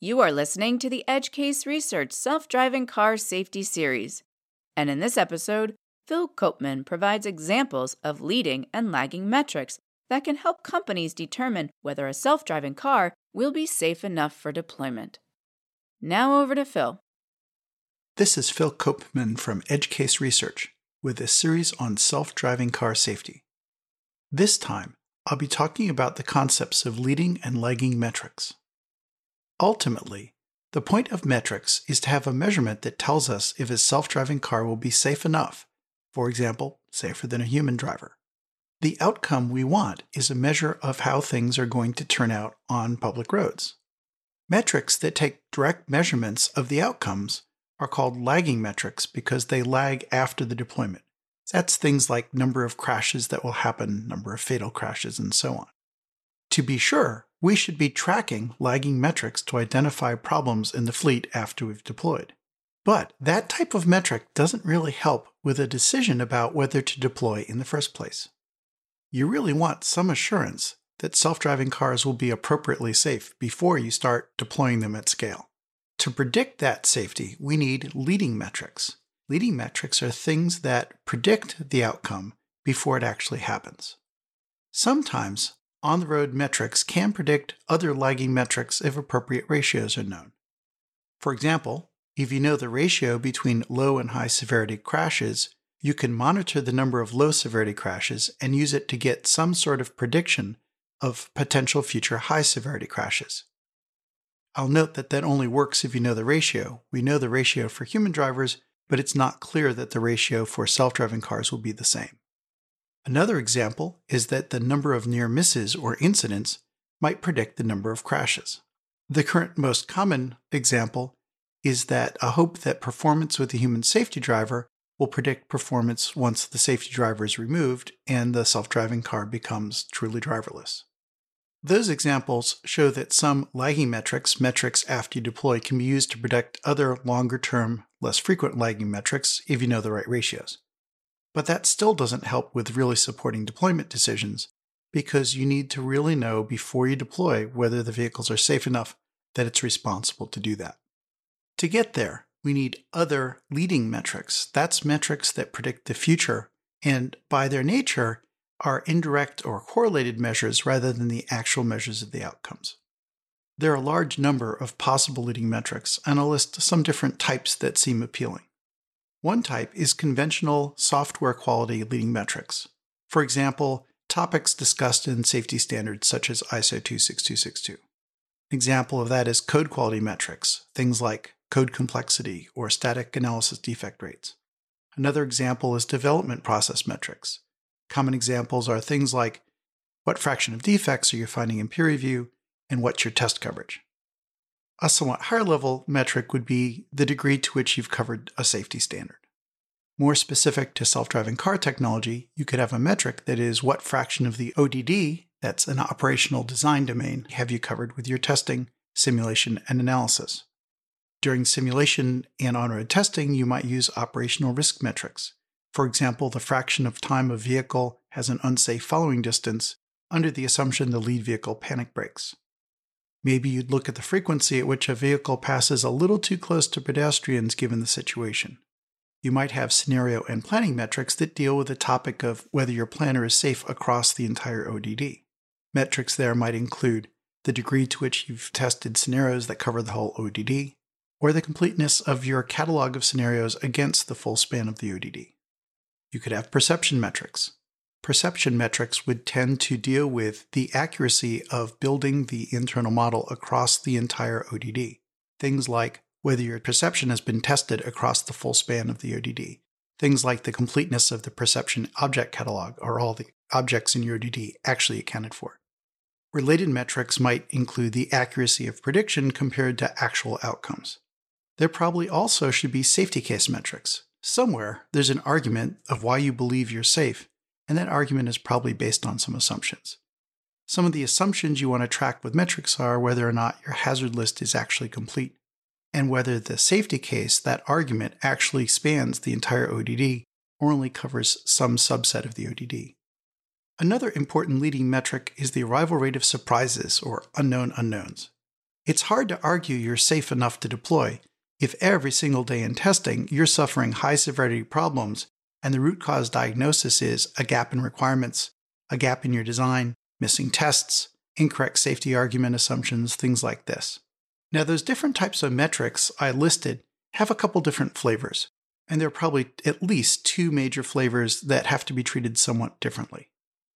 You are listening to the Edge Case Research Self Driving Car Safety Series. And in this episode, Phil Koopman provides examples of leading and lagging metrics that can help companies determine whether a self driving car will be safe enough for deployment. Now over to Phil. This is Phil Koopman from Edge Case Research with a series on self driving car safety. This time, I'll be talking about the concepts of leading and lagging metrics. Ultimately, the point of metrics is to have a measurement that tells us if a self driving car will be safe enough, for example, safer than a human driver. The outcome we want is a measure of how things are going to turn out on public roads. Metrics that take direct measurements of the outcomes are called lagging metrics because they lag after the deployment. That's things like number of crashes that will happen, number of fatal crashes, and so on. To be sure, we should be tracking lagging metrics to identify problems in the fleet after we've deployed. But that type of metric doesn't really help with a decision about whether to deploy in the first place. You really want some assurance that self driving cars will be appropriately safe before you start deploying them at scale. To predict that safety, we need leading metrics. Leading metrics are things that predict the outcome before it actually happens. Sometimes on the road metrics can predict other lagging metrics if appropriate ratios are known. For example, if you know the ratio between low and high severity crashes, you can monitor the number of low severity crashes and use it to get some sort of prediction of potential future high severity crashes. I'll note that that only works if you know the ratio. We know the ratio for human drivers, but it's not clear that the ratio for self driving cars will be the same. Another example is that the number of near misses or incidents might predict the number of crashes. The current most common example is that a hope that performance with a human safety driver will predict performance once the safety driver is removed and the self driving car becomes truly driverless. Those examples show that some lagging metrics, metrics after you deploy, can be used to predict other longer term, less frequent lagging metrics if you know the right ratios. But that still doesn't help with really supporting deployment decisions because you need to really know before you deploy whether the vehicles are safe enough that it's responsible to do that. To get there, we need other leading metrics. That's metrics that predict the future and, by their nature, are indirect or correlated measures rather than the actual measures of the outcomes. There are a large number of possible leading metrics, and I'll list some different types that seem appealing. One type is conventional software quality leading metrics. For example, topics discussed in safety standards such as ISO 26262. An Example of that is code quality metrics, things like code complexity or static analysis defect rates. Another example is development process metrics. Common examples are things like what fraction of defects are you finding in peer review and what's your test coverage. A somewhat higher level metric would be the degree to which you've covered a safety standard. More specific to self driving car technology, you could have a metric that is what fraction of the ODD, that's an operational design domain, have you covered with your testing, simulation, and analysis. During simulation and on road testing, you might use operational risk metrics. For example, the fraction of time a vehicle has an unsafe following distance under the assumption the lead vehicle panic brakes. Maybe you'd look at the frequency at which a vehicle passes a little too close to pedestrians given the situation. You might have scenario and planning metrics that deal with the topic of whether your planner is safe across the entire ODD. Metrics there might include the degree to which you've tested scenarios that cover the whole ODD, or the completeness of your catalog of scenarios against the full span of the ODD. You could have perception metrics, Perception metrics would tend to deal with the accuracy of building the internal model across the entire ODD. Things like whether your perception has been tested across the full span of the ODD. Things like the completeness of the perception object catalog, or all the objects in your ODD actually accounted for. Related metrics might include the accuracy of prediction compared to actual outcomes. There probably also should be safety case metrics. Somewhere, there's an argument of why you believe you're safe, and that argument is probably based on some assumptions. Some of the assumptions you want to track with metrics are whether or not your hazard list is actually complete, and whether the safety case, that argument, actually spans the entire ODD or only covers some subset of the ODD. Another important leading metric is the arrival rate of surprises or unknown unknowns. It's hard to argue you're safe enough to deploy if every single day in testing you're suffering high severity problems and the root cause diagnosis is a gap in requirements, a gap in your design, missing tests, incorrect safety argument assumptions, things like this. Now, those different types of metrics I listed have a couple different flavors, and there are probably at least two major flavors that have to be treated somewhat differently.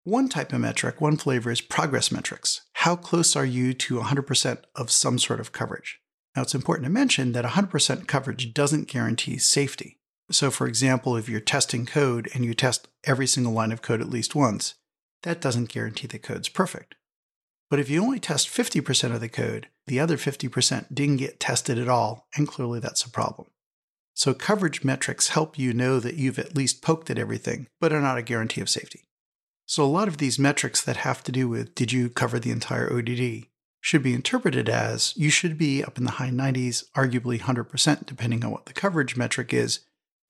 One type of metric, one flavor is progress metrics. How close are you to 100% of some sort of coverage? Now, it's important to mention that 100% coverage doesn't guarantee safety. So, for example, if you're testing code and you test every single line of code at least once, that doesn't guarantee the code's perfect. But if you only test 50% of the code, the other 50% didn't get tested at all, and clearly that's a problem. So, coverage metrics help you know that you've at least poked at everything, but are not a guarantee of safety. So, a lot of these metrics that have to do with did you cover the entire ODD should be interpreted as you should be up in the high 90s, arguably 100%, depending on what the coverage metric is,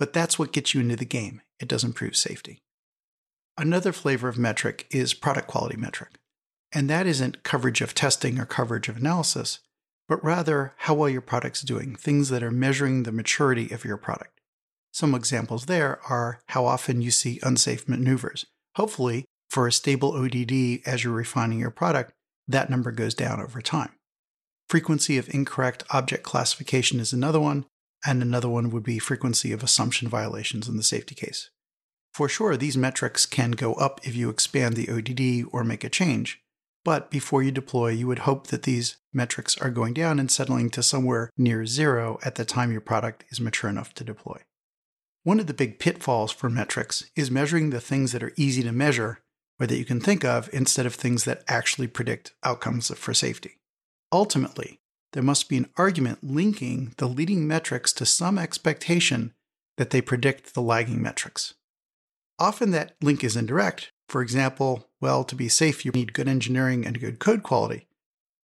but that's what gets you into the game. It doesn't prove safety. Another flavor of metric is product quality metric. And that isn't coverage of testing or coverage of analysis, but rather how well your product's doing, things that are measuring the maturity of your product. Some examples there are how often you see unsafe maneuvers. Hopefully, for a stable ODD as you're refining your product, that number goes down over time. Frequency of incorrect object classification is another one, and another one would be frequency of assumption violations in the safety case. For sure, these metrics can go up if you expand the ODD or make a change, but before you deploy, you would hope that these metrics are going down and settling to somewhere near zero at the time your product is mature enough to deploy. One of the big pitfalls for metrics is measuring the things that are easy to measure or that you can think of instead of things that actually predict outcomes for safety. Ultimately, there must be an argument linking the leading metrics to some expectation that they predict the lagging metrics. Often that link is indirect. For example, well, to be safe, you need good engineering and good code quality.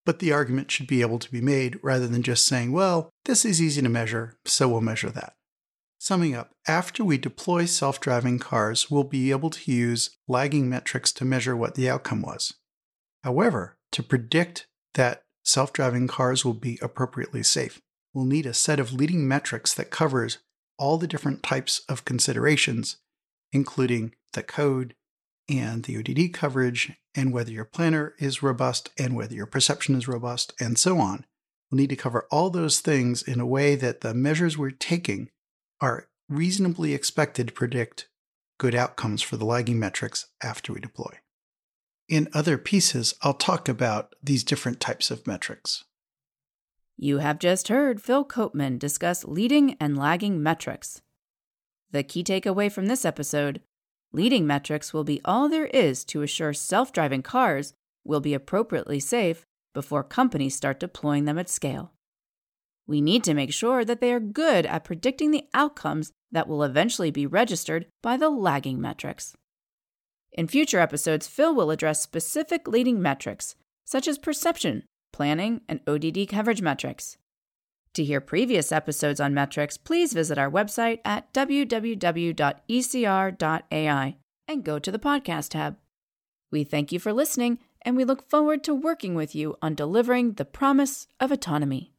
But the argument should be able to be made rather than just saying, well, this is easy to measure, so we'll measure that. Summing up, after we deploy self driving cars, we'll be able to use lagging metrics to measure what the outcome was. However, to predict that self driving cars will be appropriately safe, we'll need a set of leading metrics that covers all the different types of considerations, including the code and the ODD coverage, and whether your planner is robust and whether your perception is robust, and so on. We'll need to cover all those things in a way that the measures we're taking are reasonably expected to predict good outcomes for the lagging metrics after we deploy. In other pieces, I'll talk about these different types of metrics. You have just heard Phil Koopman discuss leading and lagging metrics. The key takeaway from this episode leading metrics will be all there is to assure self driving cars will be appropriately safe before companies start deploying them at scale. We need to make sure that they are good at predicting the outcomes that will eventually be registered by the lagging metrics. In future episodes, Phil will address specific leading metrics, such as perception, planning, and ODD coverage metrics. To hear previous episodes on metrics, please visit our website at www.ecr.ai and go to the podcast tab. We thank you for listening, and we look forward to working with you on delivering the promise of autonomy.